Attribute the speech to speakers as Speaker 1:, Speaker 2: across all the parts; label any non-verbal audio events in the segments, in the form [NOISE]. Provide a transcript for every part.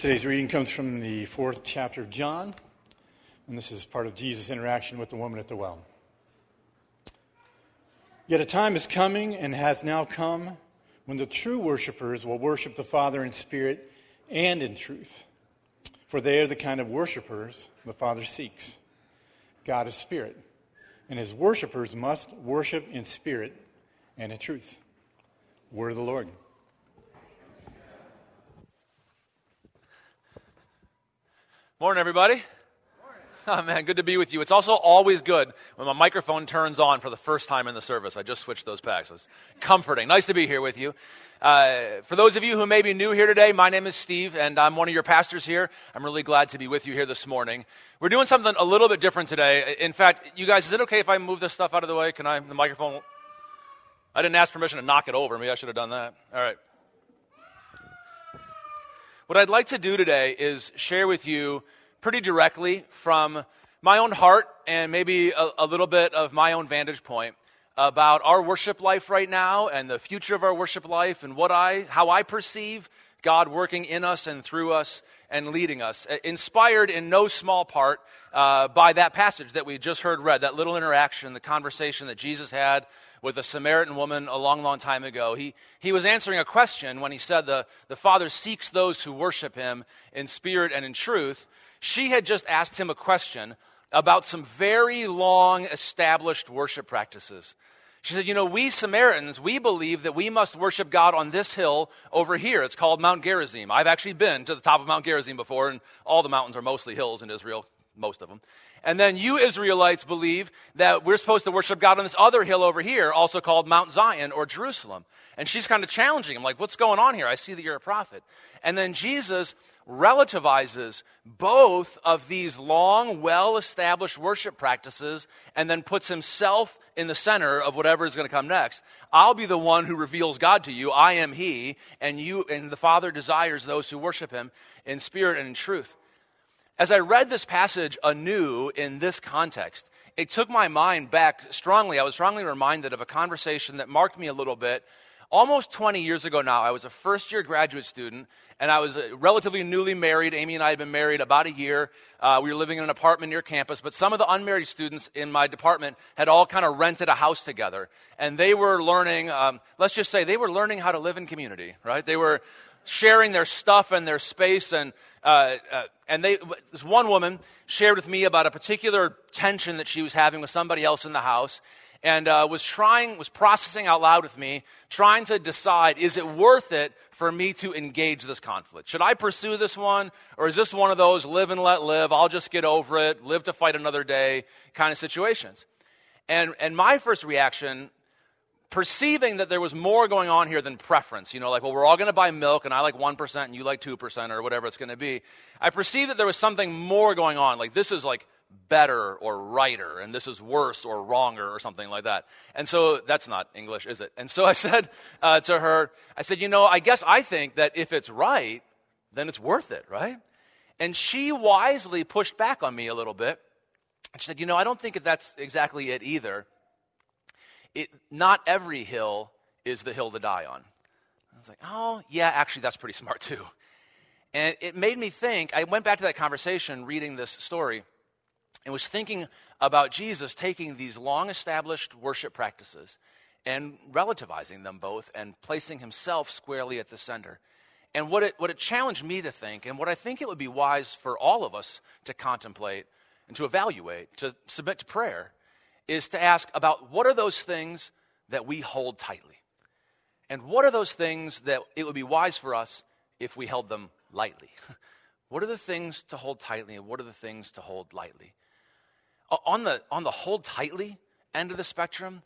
Speaker 1: Today's reading comes from the fourth chapter of John, and this is part of Jesus' interaction with the woman at the well. Yet a time is coming and has now come when the true worshipers will worship the Father in spirit and in truth. For they are the kind of worshipers the Father seeks. God is spirit, and his worshipers must worship in spirit and in truth. Word of the Lord.
Speaker 2: Morning, everybody. Oh, man, good to be with you. It's also always good when my microphone turns on for the first time in the service. I just switched those packs. It's comforting. Nice to be here with you. Uh, for those of you who may be new here today, my name is Steve, and I'm one of your pastors here. I'm really glad to be with you here this morning. We're doing something a little bit different today. In fact, you guys, is it okay if I move this stuff out of the way? Can I, the microphone? I didn't ask permission to knock it over. Maybe I should have done that. All right. What I'd like to do today is share with you pretty directly from my own heart and maybe a, a, little bit of my own vantage point about our worship life right now and the future of our worship life and what I, how I perceive God working in us and through us and leading us. Inspired in no small part uh, by that passage that we just heard read, that little interaction, the conversation that Jesus had with a Samaritan woman a long, long time ago. He, he was answering a question when he said the, the Father seeks those who worship him in spirit and in truth. She had just asked him a question about some very long established worship practices. She said, You know, we Samaritans, we believe that we must worship God on this hill over here. It's called Mount Gerizim. I've actually been to the top of Mount Gerizim before, and all the mountains are mostly hills in Israel, most of them. And then you Israelites believe that we're supposed to worship God on this other hill over here, also called Mount Zion or Jerusalem. And she's kind of challenging him, like, what's going on here? I see that you're a prophet. And then Jesus relativizes both of these long, well established worship practices and then puts himself in the center of whatever is going to come next. I'll be the one who reveals God to you. I am He, and you and the Father desires those who worship Him in spirit and in truth. As I read this passage anew in this context, it took my mind back strongly. I was strongly reminded of a conversation that marked me a little bit. Almost 20 years ago now, I was a first year graduate student, and I was uh, relatively newly married. Amy and I had been married about a year. Uh, we were living in an apartment near campus, but some of the unmarried students in my department had all kind of rented a house together. And they were learning, um, let's just say, they were learning how to live in community, right? They were sharing their stuff and their space. And, uh, uh, and they, this one woman shared with me about a particular tension that she was having with somebody else in the house and uh, was trying, was processing out loud with me, trying to decide is it worth it for me to engage this conflict? Should I pursue this one, or is this one of those live and let live, I'll just get over it, live to fight another day kind of situations? And, and my first reaction perceiving that there was more going on here than preference. You know, like, well, we're all going to buy milk, and I like 1% and you like 2% or whatever it's going to be. I perceived that there was something more going on. Like, this is like better or righter, and this is worse or wronger or something like that. And so that's not English, is it? And so I [LAUGHS] said uh, to her, I said, you know, I guess I think that if it's right, then it's worth it, right? And she wisely pushed back on me a little bit. She said, you know, I don't think that that's exactly it either it, not every hill is the hill to die on. I was like, oh, yeah, actually, that's pretty smart too. And it made me think, I went back to that conversation reading this story and was thinking about Jesus taking these long established worship practices and relativizing them both and placing himself squarely at the center. And what it, what it challenged me to think, and what I think it would be wise for all of us to contemplate and to evaluate, to submit to prayer, is to ask about what are those things that we hold tightly? And what are those things that it would be wise for us if we held them lightly? [LAUGHS] what are the things to hold tightly and what are the things to hold lightly? On the, on the hold tightly end of the spectrum,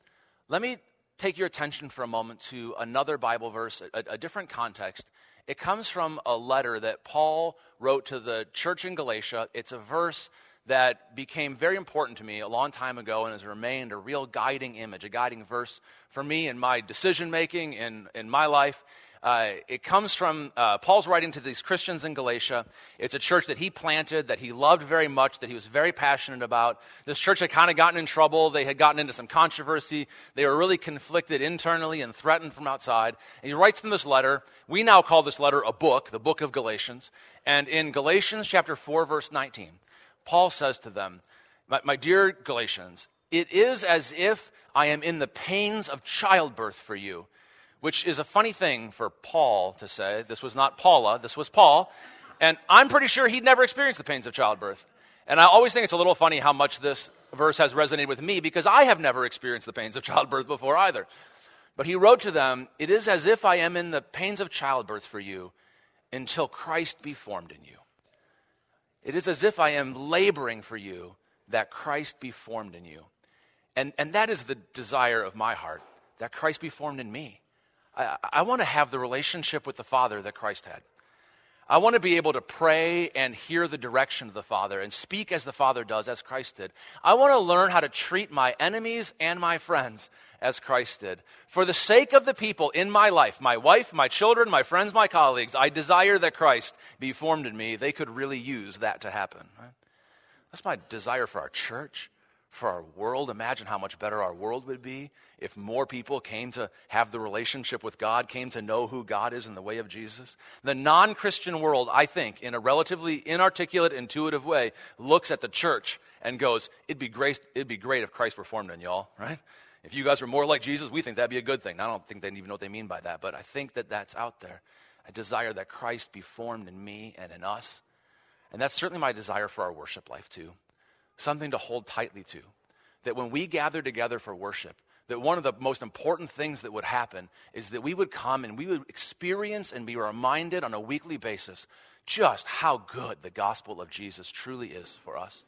Speaker 2: let me take your attention for a moment to another Bible verse, a, a different context. It comes from a letter that Paul wrote to the church in Galatia. It's a verse that became very important to me a long time ago and has remained a real guiding image, a guiding verse for me in my decision making in, in my life. Uh, it comes from uh, Paul's writing to these Christians in Galatia. It's a church that he planted, that he loved very much, that he was very passionate about. This church had kind of gotten in trouble. They had gotten into some controversy. They were really conflicted internally and threatened from outside. And he writes them this letter. We now call this letter a book, the book of Galatians. And in Galatians chapter 4, verse 19, Paul says to them, my, my dear Galatians, it is as if I am in the pains of childbirth for you which is a funny thing for Paul to say. This was not Paula, this was Paul. And I'm pretty sure he'd never experienced the pains of childbirth. And I always think it's a little funny how much this verse has resonated with me because I have never experienced the pains of childbirth before either. But he wrote to them, It is as if I am in the pains of childbirth for you until Christ be formed in you. It is as if I am laboring for you that Christ be formed in you. And, and that is the desire of my heart, that Christ be formed in me. I, I want to have the relationship with the Father that Christ had. I want to be able to pray and hear the direction of the Father and speak as the Father does, as Christ did. I want to learn how to treat my enemies and my friends as Christ did. For the sake of the people in my life, my wife, my children, my friends, my colleagues, I desire that Christ be formed in me. They could really use that to happen. Right? That's my desire for our church for our world. Imagine how much better our world would be if more people came to have the relationship with God, came to know who God is in the way of Jesus. The non Christian world, I think, in a relatively inarticulate, intuitive way, looks at the church and goes, It'd be great, it'd be great if Christ were formed in y'all, [LAUGHS] right? If you guys were more like Jesus, we think that'd be a good thing. I don't think they even know what they mean by that, but I think that that's out there. I desire that Christ be formed in me and in us. And that's certainly my desire for our worship life, too something to hold tightly to. That when we gather together for worship, that one of the most important things that would happen is that we would come and we would experience and be reminded on a weekly basis just how good the gospel of Jesus truly is for us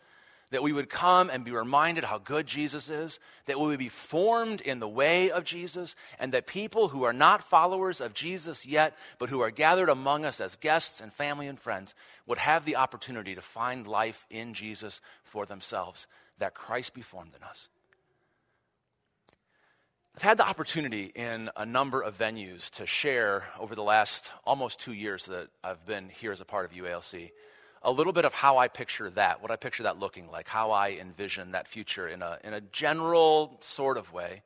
Speaker 2: that we would come and be reminded how good Jesus is, that we would be formed in the way of Jesus, and that people who are not followers of Jesus yet, but who are gathered among us as guests and family and friends, would have the opportunity to find life in Jesus for themselves, that Christ be formed in us. I've had the opportunity in a number of venues to share over the last almost two years that I've been here as a part of UALC a little bit of how I picture that, what I picture that looking like, how I envision that future in a, in a general sort of way.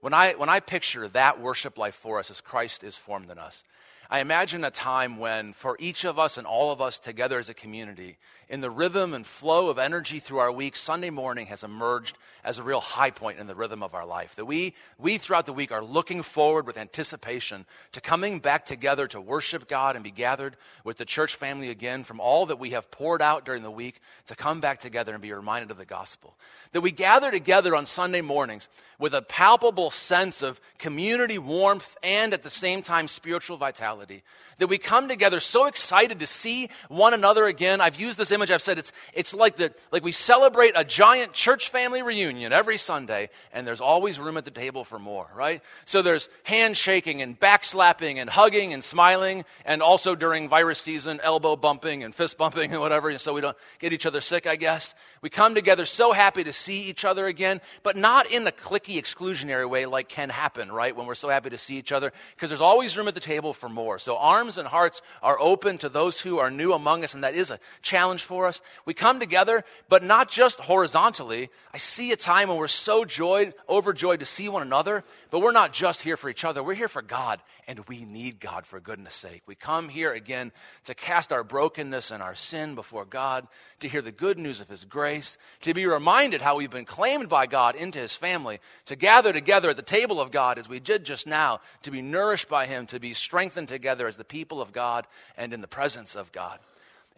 Speaker 2: When I, when I picture that worship life for us as Christ is formed in us, I imagine a time when, for each of us and all of us together as a community, in the rhythm and flow of energy through our week, Sunday morning has emerged as a real high point in the rhythm of our life. That we, we throughout the week are looking forward with anticipation to coming back together to worship God and be gathered with the church family again from all that we have poured out during the week to come back together and be reminded of the gospel. That we gather together on Sunday mornings with a palpable sense of community warmth and at the same time spiritual vitality. That we come together so excited to see one another again. I've used this image, I've said it's, it's like, the, like we celebrate a giant church family reunion every Sunday, and there's always room at the table for more, right? So there's handshaking and backslapping and hugging and smiling, and also during virus season, elbow bumping and fist bumping and whatever, and so we don't get each other sick, I guess. We come together so happy to see each other again, but not in a cliquey, exclusionary way like can happen, right? When we're so happy to see each other, because there's always room at the table for more. So arms and hearts are open to those who are new among us, and that is a challenge for us. We come together, but not just horizontally. I see a time when we're so joyed, overjoyed to see one another, but we're not just here for each other. We're here for God, and we need God for goodness sake. We come here again to cast our brokenness and our sin before God, to hear the good news of His grace, to be reminded how we've been claimed by God into His family, to gather together at the table of God as we did just now, to be nourished by Him, to be strengthened together as the people of God and in the presence of God.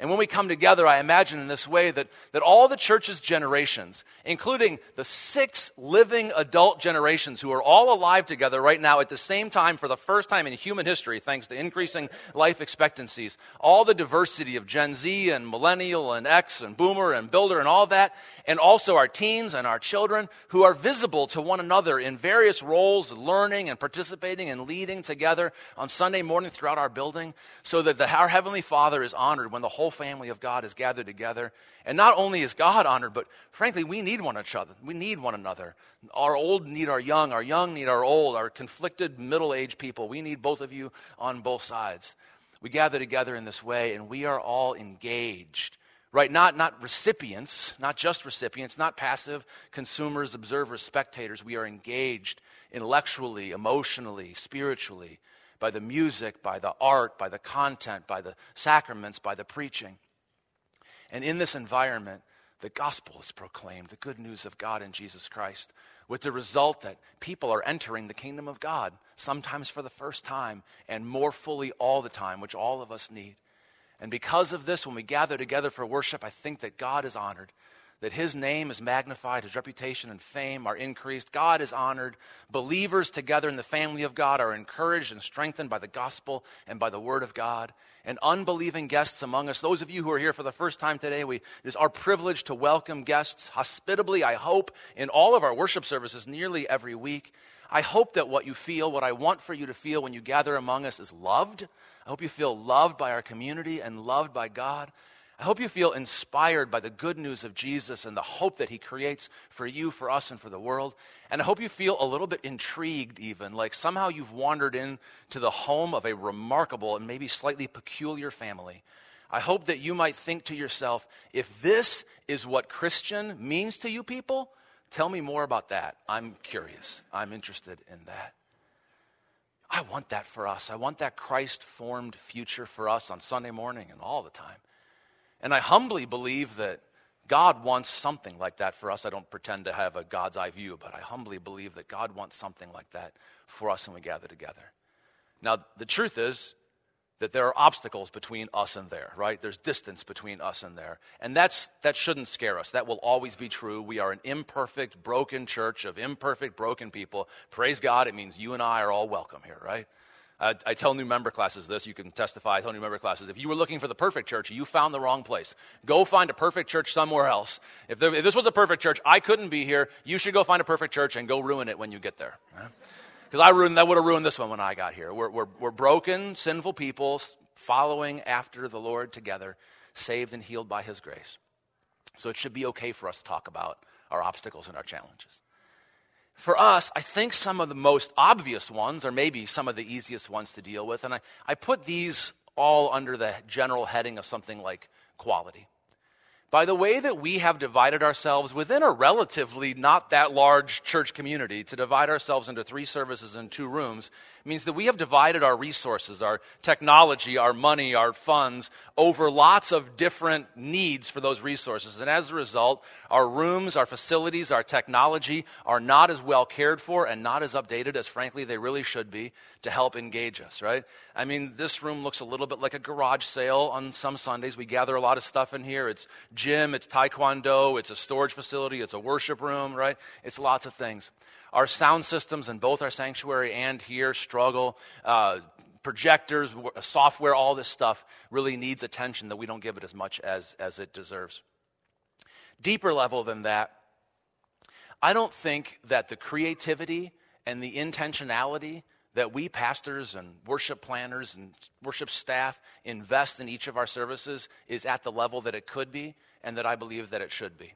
Speaker 2: And when we come together, I imagine in this way that, that all the church's generations, including the six living adult generations who are all alive together right now at the same time for the first time in human history, thanks to increasing life expectancies, all the diversity of Gen Z and millennial and X and boomer and builder and all that, and also our teens and our children who are visible to one another in various roles, learning and participating and leading together on Sunday morning throughout our building, so that the, our Heavenly Father is honored when the whole whole family of God is gathered together. And not only is God honored, but frankly, we need one another. We need one another. Our old need our young, our young need our old, our conflicted middle aged people. We need both of you on both sides. We gather together in this way, and we are all engaged right? Not, not recipients, not just recipients, not passive consumers, observers, spectators. We are engaged intellectually, emotionally, spiritually by the music, by the art, by the content, by the sacraments, by the preaching. And in this environment, the gospel is proclaimed, the good news of God in Jesus Christ, with the result that people are entering the kingdom of God, sometimes for the first time, and more fully all the time, which all of us need. And because of this, when we gather together for worship, I think that God is honored, that His name is magnified, His reputation and fame are increased. God is honored. Believers together in the family of God are encouraged and strengthened by the gospel and by the word of God. And unbelieving guests among us, those of you who are here for the first time today, we, it is our privilege to welcome guests hospitably, I hope, in all of our worship services nearly every week. I hope that what you feel, what I want for you to feel when you gather among us, is loved I hope you feel loved by our community and loved by God. I hope you feel inspired by the good news of Jesus and the hope that he creates for you, for us, and for the world. And I hope you feel a little bit intrigued, even, like somehow you've wandered into the home of a remarkable and maybe slightly peculiar family. I hope that you might think to yourself, if this is what Christian means to you people, tell me more about that. I'm curious. I'm interested in that. I want that for us. I want that Christ formed future for us on Sunday morning and all the time. And I humbly believe that God wants something like that for us. I don't pretend to have a God's eye view, but I humbly believe that God wants something like that for us when we gather together. Now, the truth is, that there are obstacles between us and there, right? There's distance between us and there. And that's, that shouldn't scare us. That will always be true. We are an imperfect, broken church of imperfect, broken people. Praise God, it means you and I are all welcome here, right? I, I tell new member classes this. You can testify. I tell new member classes if you were looking for the perfect church, you found the wrong place. Go find a perfect church somewhere else. If, there, if this was a perfect church, I couldn't be here. You should go find a perfect church and go ruin it when you get there. Because I ruined, that would have ruined this one when I got here. We're, we're, we're broken, sinful people following after the Lord together, saved and healed by His grace. So it should be okay for us to talk about our obstacles and our challenges. For us, I think some of the most obvious ones, or maybe some of the easiest ones to deal with, and I, I put these all under the general heading of something like quality. By the way that we have divided ourselves within a relatively not that large church community to divide ourselves into three services and two rooms means that we have divided our resources, our technology, our money, our funds over lots of different needs for those resources. And as a result, our rooms, our facilities, our technology are not as well cared for and not as updated as frankly they really should be to help engage us, right? I mean, this room looks a little bit like a garage sale on some Sundays. We gather a lot of stuff in here. It's gym, it's taekwondo, it's a storage facility, it's a worship room, right? It's lots of things. Our sound systems in both our sanctuary and here struggle. Uh, projectors, software, all this stuff really needs attention that we don't give it as much as, as it deserves. Deeper level than that, I don't think that the creativity and the intentionality that we pastors and worship planners and worship staff invest in each of our services is at the level that it could be and that I believe that it should be.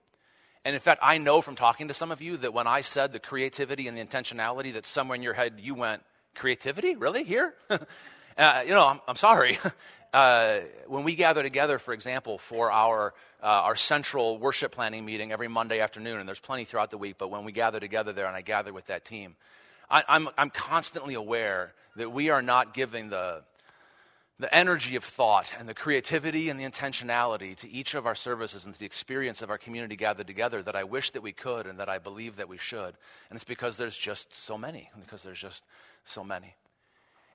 Speaker 2: And in fact, I know from talking to some of you that when I said the creativity and the intentionality, that somewhere in your head you went, creativity? Really? Here? [LAUGHS] uh, you know, I'm, I'm sorry. [LAUGHS] Uh, when we gather together, for example, for our, uh, our central worship planning meeting every Monday afternoon, and there's plenty throughout the week, but when we gather together there and I gather with that team, I, I'm, I'm constantly aware that we are not giving the, the energy of thought and the creativity and the intentionality to each of our services and to the experience of our community gathered together that I wish that we could and that I believe that we should. And it's because there's just so many, because there's just so many.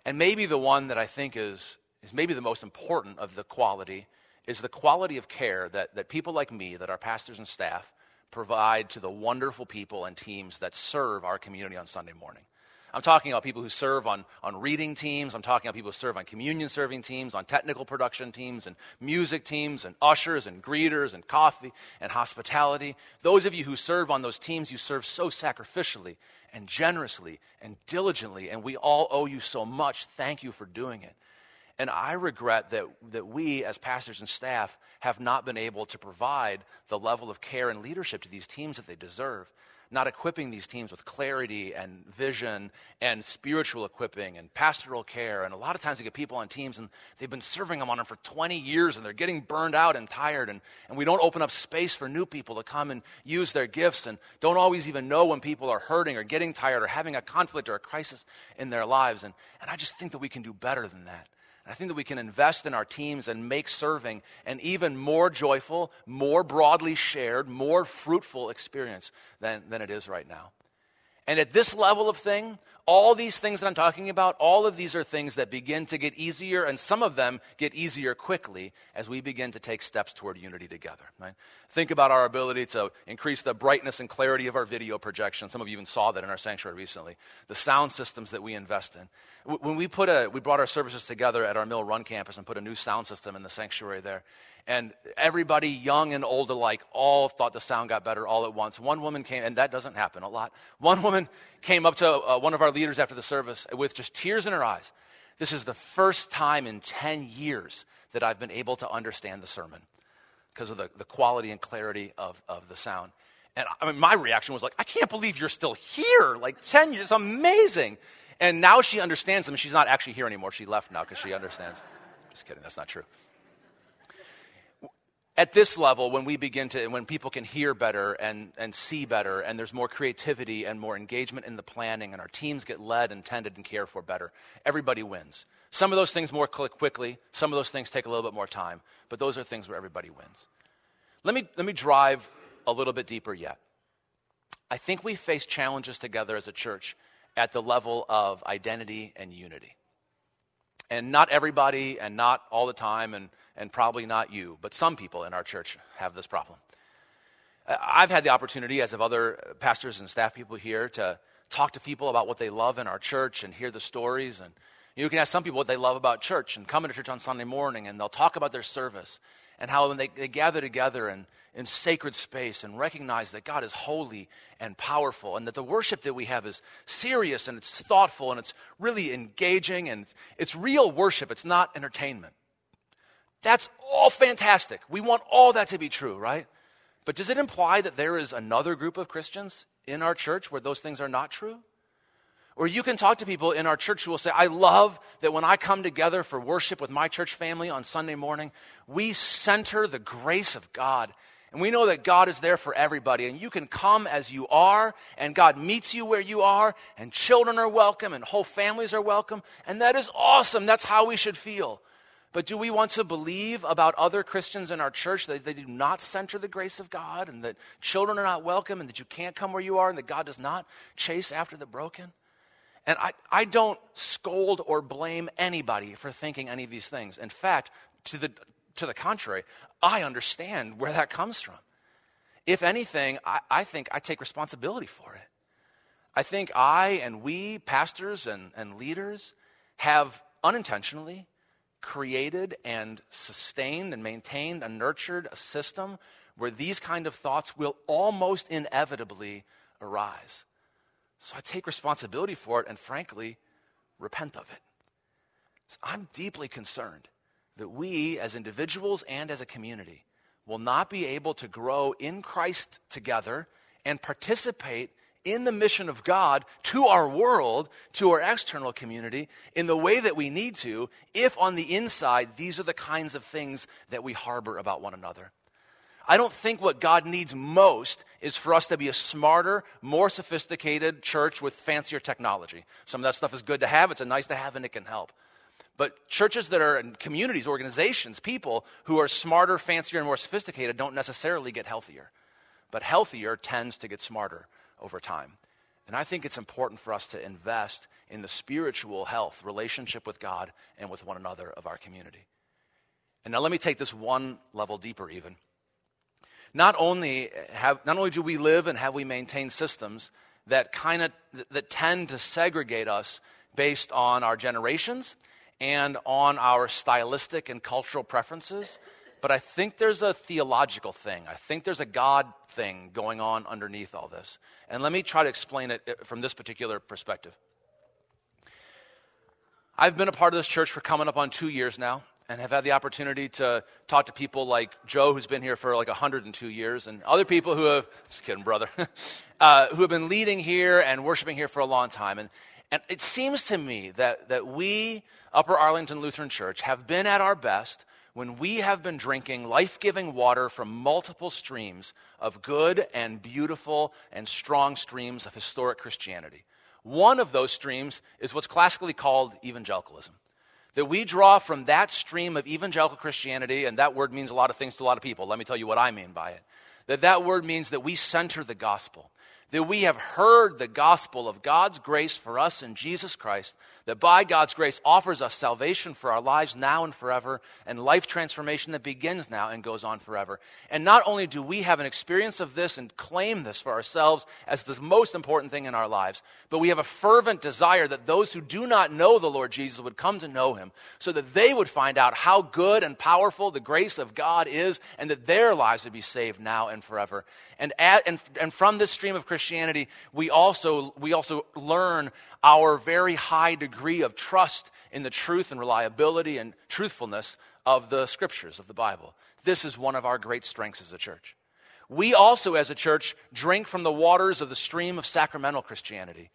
Speaker 2: And maybe the one that I think is, is maybe the most important of the quality is the quality of care that, that people like me, that our pastors and staff, provide to the wonderful people and teams that serve our community on Sunday morning. I'm talking about people who serve on, on reading teams. I'm talking about people who serve on communion serving teams, on technical production teams, and music teams, and ushers, and greeters, and coffee, and hospitality. Those of you who serve on those teams, you serve so sacrificially and generously and diligently, and we all owe you so much. Thank you for doing it. And I regret that, that we, as pastors and staff, have not been able to provide the level of care and leadership to these teams that they deserve not equipping these teams with clarity and vision and spiritual equipping and pastoral care. And a lot of times you get people on teams and they've been serving them on them for 20 years and they're getting burned out and tired. And, and we don't open up space for new people to come and use their gifts and don't always even know when people are hurting or getting tired or having a conflict or a crisis in their lives. And, and I just think that we can do better than that. I think that we can invest in our teams and make serving an even more joyful, more broadly shared, more fruitful experience than, than it is right now. And at this level of thing, all these things that I'm talking about, all of these are things that begin to get easier, and some of them get easier quickly as we begin to take steps toward unity together. Right? Think about our ability to increase the brightness and clarity of our video projection. Some of you even saw that in our sanctuary recently. The sound systems that we invest in. When we put a, we brought our services together at our Mill Run campus and put a new sound system in the sanctuary there. And everybody, young and old alike, all thought the sound got better all at once. One woman came, and that doesn't happen a lot. One woman came up to uh, one of our leaders after the service with just tears in her eyes. This is the first time in 10 years that I've been able to understand the sermon because of the, the quality and clarity of, of the sound. And I mean, my reaction was like, I can't believe you're still here. Like 10 years, it's amazing. And now she understands them. She's not actually here anymore. She left now because she understands. Just kidding, that's not true. At this level, when we begin to, when people can hear better and, and see better, and there's more creativity and more engagement in the planning, and our teams get led and tended and cared for better, everybody wins. Some of those things more quickly, some of those things take a little bit more time, but those are things where everybody wins. Let me, let me drive a little bit deeper yet. I think we face challenges together as a church at the level of identity and unity. And not everybody, and not all the time, and, and probably not you, but some people in our church have this problem. I've had the opportunity, as have other pastors and staff people here, to talk to people about what they love in our church and hear the stories. And you can ask some people what they love about church and come into church on Sunday morning, and they'll talk about their service and how when they, they gather together and in sacred space and recognize that God is holy and powerful and that the worship that we have is serious and it's thoughtful and it's really engaging and it's, it's real worship, it's not entertainment. That's all fantastic. We want all that to be true, right? But does it imply that there is another group of Christians in our church where those things are not true? Or you can talk to people in our church who will say, I love that when I come together for worship with my church family on Sunday morning, we center the grace of God and we know that God is there for everybody, and you can come as you are, and God meets you where you are, and children are welcome, and whole families are welcome, and that is awesome. That's how we should feel. But do we want to believe about other Christians in our church that they do not center the grace of God, and that children are not welcome, and that you can't come where you are, and that God does not chase after the broken? And I, I don't scold or blame anybody for thinking any of these things. In fact, to the, to the contrary, I understand where that comes from. If anything, I, I think I take responsibility for it. I think I and we, pastors and, and leaders, have unintentionally created and sustained and maintained and nurtured a system where these kind of thoughts will almost inevitably arise. So I take responsibility for it and frankly repent of it. So I'm deeply concerned that we, as individuals and as a community, will not be able to grow in Christ together and participate in the mission of God to our world, to our external community, in the way that we need to, if on the inside, these are the kinds of things that we harbor about one another. I don't think what God needs most is for us to be a smarter, more sophisticated church with fancier technology. Some of that stuff is good to have, it's a nice to have, and it can help. But churches that are in communities, organizations, people who are smarter, fancier, and more sophisticated don't necessarily get healthier. But healthier tends to get smarter over time. And I think it's important for us to invest in the spiritual health, relationship with God and with one another of our community. And now let me take this one level deeper, even. Not only, have, not only do we live and have we maintained systems that kind of that tend to segregate us based on our generations and on our stylistic and cultural preferences. But I think there's a theological thing. I think there's a God thing going on underneath all this. And let me try to explain it uh, from this particular perspective. I've been a part of this church for coming up on two years now and have had the opportunity to talk to people like Joe, who's been here for like 102 years, and other people who have, just kidding, brother, [LAUGHS] uh, who have been leading here and worshiping here for a long time. And, and it seems to me that, that we, Upper Arlington Lutheran Church, have been at our best when we have been drinking life giving water from multiple streams of good and beautiful and strong streams of historic Christianity. One of those streams is what's classically called evangelicalism. That we draw from that stream of evangelical Christianity, and that word means a lot of things to a lot of people. Let me tell you what I mean by it. That that word means that we center the gospel that we have heard the gospel of God's grace for us in Jesus Christ, that by God's grace offers us salvation for our lives now and forever, and life transformation that begins now and goes on forever. And not only do we have an experience of this and claim this for ourselves as the most important thing in our lives, but we have a fervent desire that those who do not know the Lord Jesus would come to know him, so that they would find out how good and powerful the grace of God is, and that their lives would be saved now and forever. And, at, and, and from this stream of Christianity, we also, we also learn our very high degree of trust in the truth and reliability and truthfulness of the scriptures of the Bible. This is one of our great strengths as a church. We also, as a church, drink from the waters of the stream of sacramental Christianity.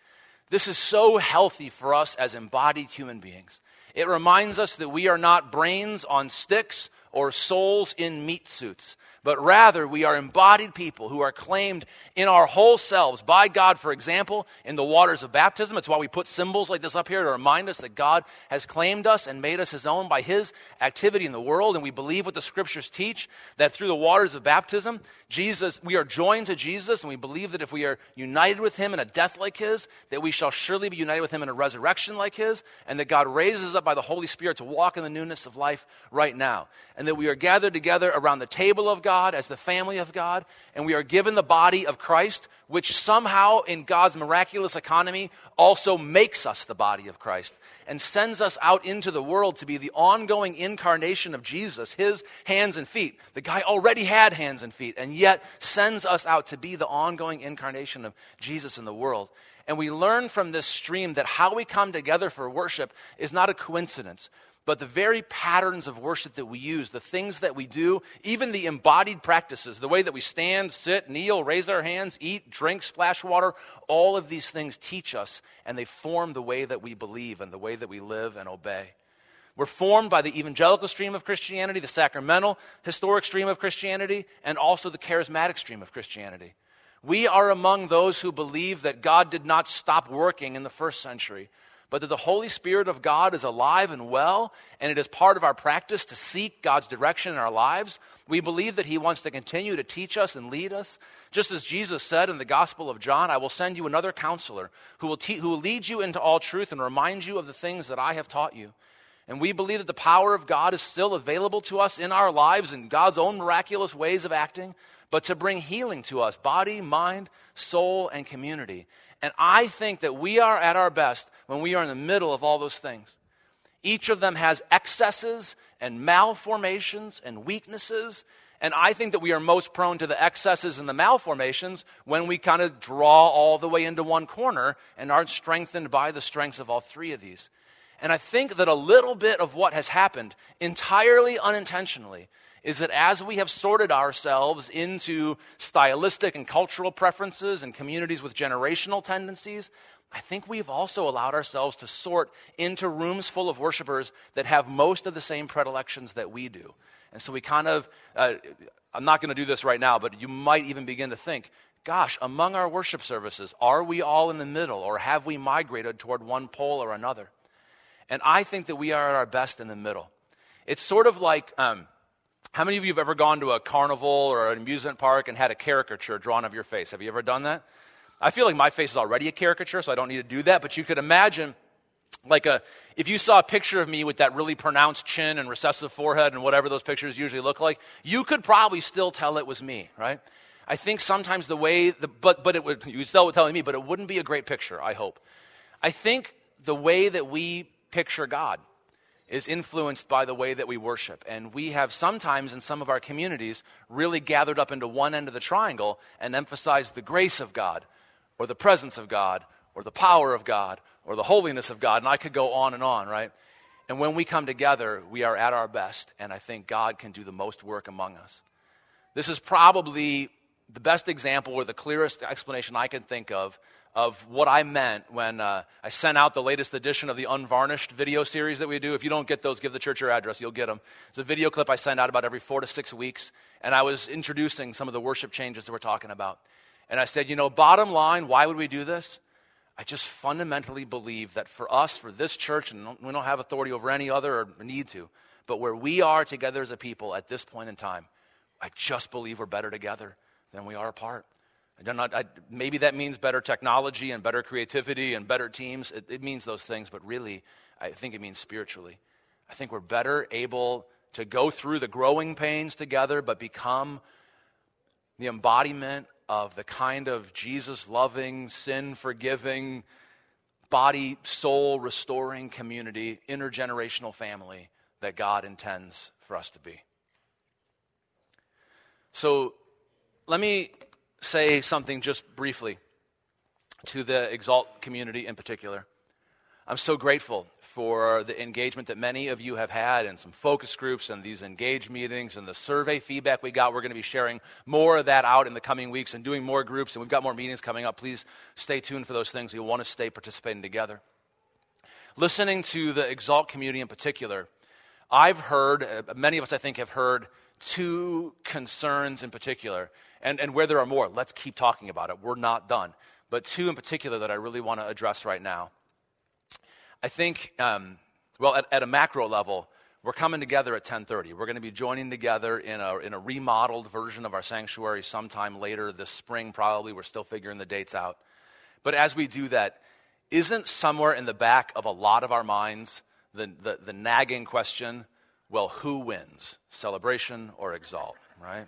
Speaker 2: This is so healthy for us as embodied human beings. It reminds us that we are not brains on sticks or souls in meat suits, but rather we are embodied people who are claimed in our whole selves by God, for example, in the waters of baptism. It's why we put symbols like this up here to remind us that God has claimed us and made us his own by his activity in the world. And we believe what the scriptures teach that through the waters of baptism, Jesus, we are joined to Jesus, and we believe that if we are united with him in a death like his, that we shall surely be united with him in a resurrection like his, and that God raises us up by the Holy Spirit to walk in the newness of life right now. And that we are gathered together around the table of God as the family of God, and we are given the body of Christ, which somehow in God's miraculous economy also makes us the body of Christ and sends us out into the world to be the ongoing incarnation of Jesus, his hands and feet. The guy already had hands and feet, and yet sends us out to be the ongoing incarnation of Jesus in the world. And we learn from this stream that how we come together for worship is not a coincidence, but the very patterns of worship that we use, the things that we do, even the embodied practices, the way that we stand, sit, kneel, raise our hands, eat, drink, splash water, all of these things teach us and they form the way that we believe and the way that we live and obey. We're formed by the evangelical stream of Christianity, the sacramental, historic stream of Christianity, and also the charismatic stream of Christianity. We are among those who believe that God did not stop working in the first century, but that the Holy Spirit of God is alive and well, and it is part of our practice to seek God's direction in our lives. We believe that He wants to continue to teach us and lead us. Just as Jesus said in the Gospel of John, I will send you another counselor who will, te- who will lead you into all truth and remind you of the things that I have taught you. And we believe that the power of God is still available to us in our lives in God's own miraculous ways of acting, but to bring healing to us body, mind, soul, and community. And I think that we are at our best when we are in the middle of all those things. Each of them has excesses and malformations and weaknesses. And I think that we are most prone to the excesses and the malformations when we kind of draw all the way into one corner and aren't strengthened by the strengths of all three of these. And I think that a little bit of what has happened entirely unintentionally is that as we have sorted ourselves into stylistic and cultural preferences and communities with generational tendencies, I think we've also allowed ourselves to sort into rooms full of worshipers that have most of the same predilections that we do. And so we kind of, uh, I'm not going to do this right now, but you might even begin to think, gosh, among our worship services, are we all in the middle or have we migrated toward one pole or another? And I think that we are at our best in the middle. It's sort of like, um, how many of you have ever gone to a carnival or an amusement park and had a caricature drawn of your face? Have you ever done that? I feel like my face is already a caricature, so I don't need to do that, but you could imagine like a if you saw a picture of me with that really pronounced chin and recessive forehead and whatever those pictures usually look like, you could probably still tell it was me, right? I think sometimes the way the but but it would you still would tell me, but it wouldn't be a great picture, I hope. I think the way that we picture God is influenced by the way that we worship. And we have sometimes in some of our communities really gathered up into one end of the triangle and emphasized the grace of God or the presence of God or the power of God or the holiness of God. And I could go on and on, right? And when we come together, we are at our best. And I think God can do the most work among us. This is probably the best example or the clearest explanation I can think of of what I meant when uh, I sent out the latest edition of the Unvarnished video series that we do. If you don't get those, give the church your address, you'll get them. It's a video clip I send out about every four to six weeks, and I was introducing some of the worship changes that we're talking about. And I said, you know, bottom line, why would we do this? I just fundamentally believe that for us, for this church, and we don't have authority over any other or need to, but where we are together as a people at this point in time, I just believe we're better together than we are apart. I don't I, maybe that means better technology and better creativity and better teams. It, it means those things, but really, I think it means spiritually. I think we're better able to go through the growing pains together, but become the embodiment of the kind of Jesus loving, sin forgiving, body, soul restoring community, intergenerational family that God intends for us to be. So let me say something just briefly to the Xalt community in particular. I'm so grateful for the engagement that many of you have had in some focus groups and these engage meetings and the survey feedback we got. We're going to be sharing more of that out in the coming weeks and doing more groups, and we've got more meetings coming up. Please stay tuned for those things. We want to stay participating together. Listening to the Xalt community in particular, I've heard, uh, many of us I think have heard two concerns in particular, and, and where there are more, let's keep talking about it. We're not done. But two in particular that I really want to address right now. I think, um, well, at, at a macro level, we're coming together at 10.30 we're going to be joining together in a, in a remodeled version of our sanctuary sometime later this spring probably we're still figuring the dates out but as we do that isn't somewhere in the back of a lot of our minds the, the, the nagging question well, who wins, celebration or Xalt, right?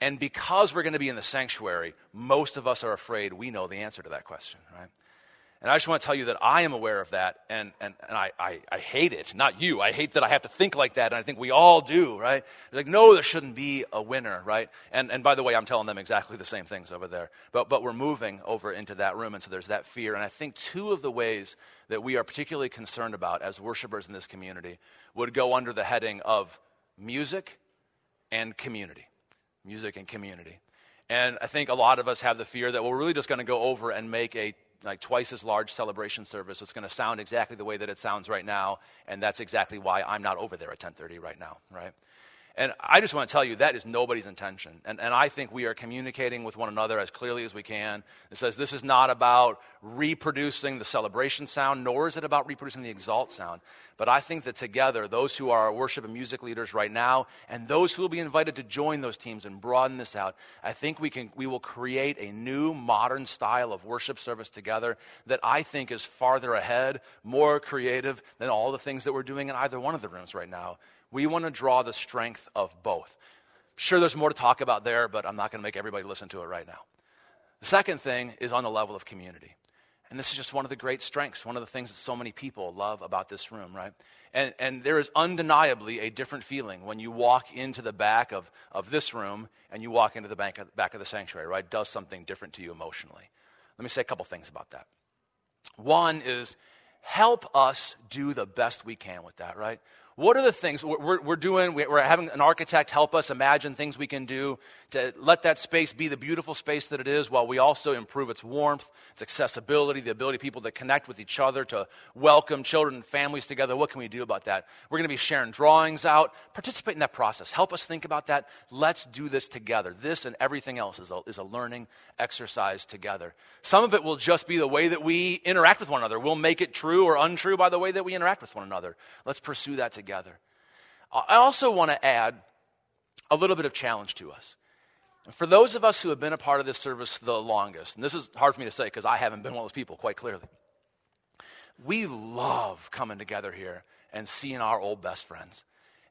Speaker 2: And because we're going to be in the sanctuary, most of us are afraid we know the answer to that question, right? And I just want to tell you that I am aware of that, and, and, and I, I, I hate it. Not you. I hate that I have to think like that, and I think we all do, right? like, no, there shouldn't be a winner, right? And, and by the way, I'm telling them exactly the same things over there. But, but we're moving over into that room, and so there's that fear. And I think two of the ways that we are particularly concerned about as worshipers in this community would go under the heading of music and community. Music and community. And I think a lot of us have the fear that we're really just going to go over and make a like twice as large celebration service. It's going to sound exactly the way that it sounds right now, and that's exactly why I'm not over there at 10:30 right now, right? And I just want to tell you that is nobody's intention. And, and I think we are communicating with one another as clearly as we can. It says this is not about reproducing the celebration sound, nor is it about reproducing the Xalt sound. But I think that together, those who are our worship and music leaders right now, and those who will be invited to join those teams and broaden this out, I think we, can, we will create a new modern style of worship service together that I think is farther ahead, more creative than all the things that we're doing in either one of the rooms right now. We want to draw the strength of both. Sure, there's more to talk about there, but I'm not going to make everybody listen to it right now. The second thing is on the level of community. And this is just one of the great strengths, one of the things that so many people love about this room, right? And, and there is undeniably a different feeling when you walk into the back of, of this room and you walk into the back of, back of the sanctuary, right? It does something different to you emotionally. Let me say a couple things about that. One is help us do the best we can with that, right? What are the things we're, we're doing? We're having an architect help us imagine things we can do to let that space be the beautiful space that it is while we also improve its warmth, its accessibility, the ability of people to connect with each other, to welcome children and families together. What can we do about that? We're going to be sharing drawings out. Participate in that process. Help us think about that. Let's do this together. This and everything else is a, is a learning exercise together. Some of it will just be the way that we interact with one another. We'll make it true or untrue by the way that we interact with one another. Let's pursue that together together. I also want to add a little bit of challenge to us. For those of us who have been a part of this service the longest, and this is hard for me to say because I haven't been one of those people quite clearly, we love coming together here and seeing our old best friends.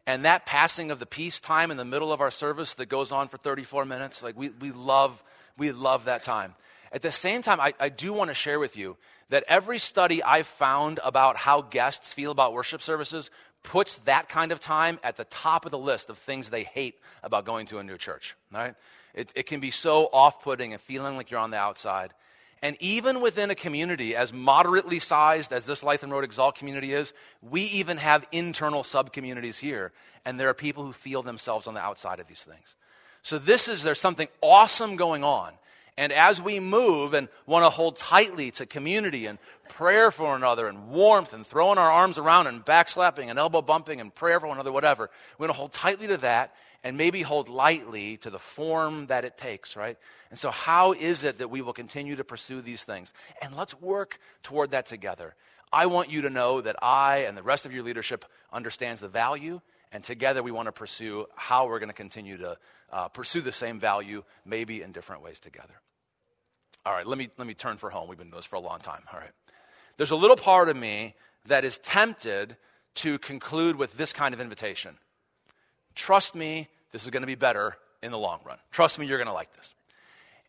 Speaker 2: And that passing of the peace time in the middle of our service that goes on for 34 minutes, like we, we love, we love that time. At the same time, I, I do want to share with you that every study I've found about how guests feel about worship services puts that kind of time at the top of the list of things they hate about going to a new church. Right? It, it can be so off putting and feeling like you're on the outside. And even within a community as moderately sized as this Lytham Road Xalt community is, we even have internal sub communities here. And there are people who feel themselves on the outside of these things. So, this is, there's something awesome going on. And as we move and want to hold tightly to community and prayer for one another and warmth and throwing our arms around and backslapping and elbow bumping and prayer for one another, whatever, we want to hold tightly to that and maybe hold lightly to the form that it takes, right? And so, how is it that we will continue to pursue these things? And let's work toward that together. I want you to know that I and the rest of your leadership understands the value, and together we want to pursue how we're going to continue to uh, pursue the same value, maybe in different ways together. All right, let me, let me turn for home. We've been doing this for a long time. All right. There's a little part of me that is tempted to conclude with this kind of invitation Trust me, this is going to be better in the long run. Trust me, you're going to like this.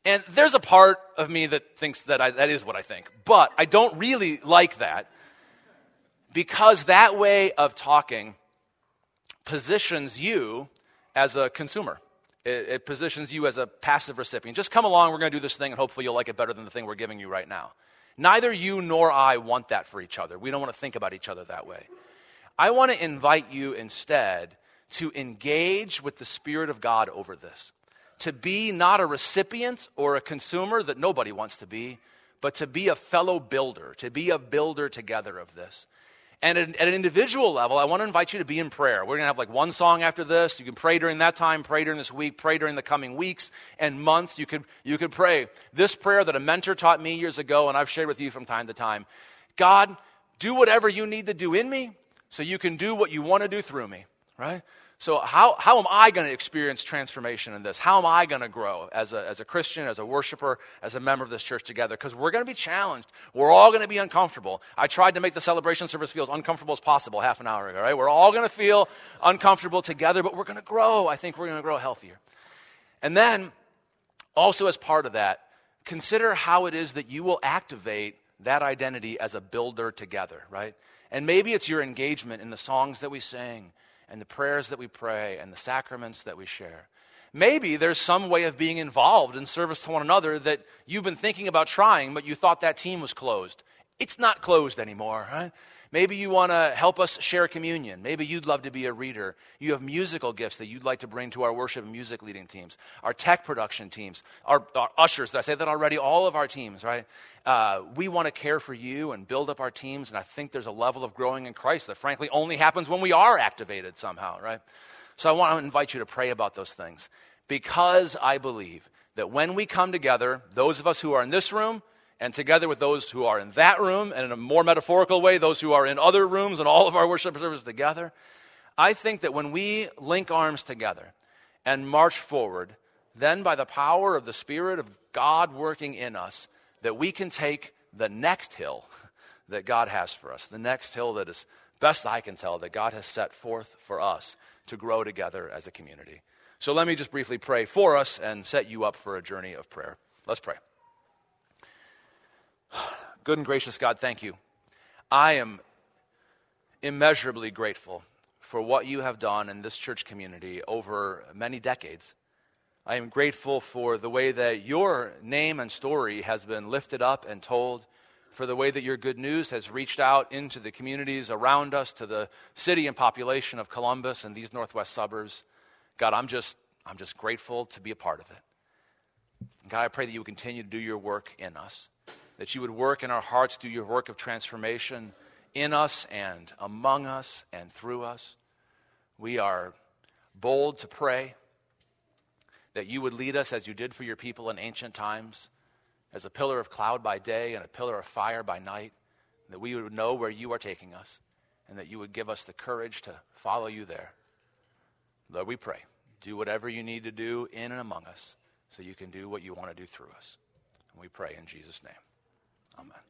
Speaker 2: And there's a part of me that thinks that I, that is what I think. But I don't really like that because that way of talking positions you as a consumer. It, it, positions you as a passive recipient. Just come along, we're going to do this thing, and hopefully you'll like it better than the thing we're giving you right now. Neither you nor I want that for each other. We don't want to think about each other that way. I want to invite you instead to engage with the Spirit of God over this. To be not a recipient or a consumer that nobody wants to be, but to be a fellow builder, to be a builder together of this. And at, at, an individual level, I want to invite you to be in prayer. We're going to have like one song after this. You can pray during that time, pray during this week, pray during the coming weeks and months. You could, you could pray this prayer that a mentor taught me years ago, and I've shared with you from time to time God, do whatever you need to do in me so you can do what you want to do through me, right? So, how, how am I going to experience transformation in this? How am I going to grow as a, as a Christian, as a worshiper, as a member of this church together? Because we're going to be challenged. We're all going to be uncomfortable. I tried to make the celebration service feel as uncomfortable as possible half an hour ago, right? We're all going to feel uncomfortable together, but we're going to grow. I think we're going to grow healthier. And then, also as part of that, consider how it is that you will activate that identity as a builder together, right? And maybe it's your engagement in the songs that we sing and the prayers that we pray and the sacraments that we share. Maybe there's some way of being involved in service to one another that you've been thinking about trying, but you thought that team was closed. It's not closed anymore, right? Maybe you want to help us share communion. Maybe you'd love to be a reader. You have musical gifts that you'd like to bring to our worship and music leading teams, our tech production teams, our, our ushers. Did I say that already? All of our teams, right? Uh, we want to care for you and build up our teams, and I think there's a level of growing in Christ that frankly only happens when we are activated somehow, right? So I want to invite you to pray about those things because I believe that when we come together, those of us who are in this room, and together with those who are in that room, and in a more metaphorical way, those who are in other rooms and all of our worship services together, I think that when we link arms together and march forward, then by the power of the Spirit of God working in us, that we can take the next hill [LAUGHS] that God has for us, the next hill that is, best I can tell, that God has set forth for us to grow together as a community. So let me just briefly pray for us and set you up for a journey of prayer. Let's pray. Good and gracious God, thank you. I am immeasurably grateful for what you have done in this church community over many decades. I am grateful for the way that your name and story has been lifted up and told, for the way that your good news has reached out into the communities around us, to the city and population of Columbus and these northwest suburbs. God, I'm just, I'm just grateful to be a part of it. God, I pray that you continue to do your work in us that you would work in our hearts, do your work of transformation in us and among us and through us. We are bold to pray that you would lead us as you did for your people in ancient times, as a pillar of cloud by day and a pillar of fire by night, that we would know where you are taking us, and that you would give us the courage to follow you there. Lord, we pray. Do whatever you need to do in and among us so you can do what you want to do through us. And we pray in Jesus' name. Amen.